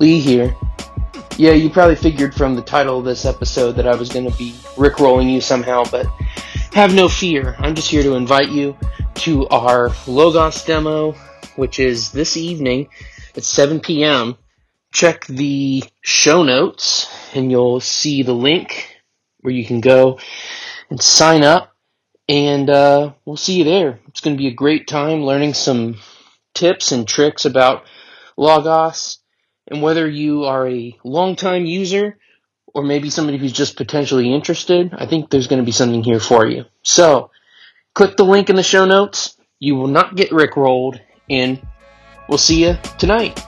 be here. Yeah, you probably figured from the title of this episode that I was going to be rickrolling you somehow, but have no fear. I'm just here to invite you to our Logos demo, which is this evening at 7 p.m. Check the show notes and you'll see the link where you can go and sign up. And uh, we'll see you there. It's going to be a great time learning some tips and tricks about Logos. And whether you are a long-time user or maybe somebody who's just potentially interested, I think there's going to be something here for you. So, click the link in the show notes. You will not get rickrolled, and we'll see you tonight.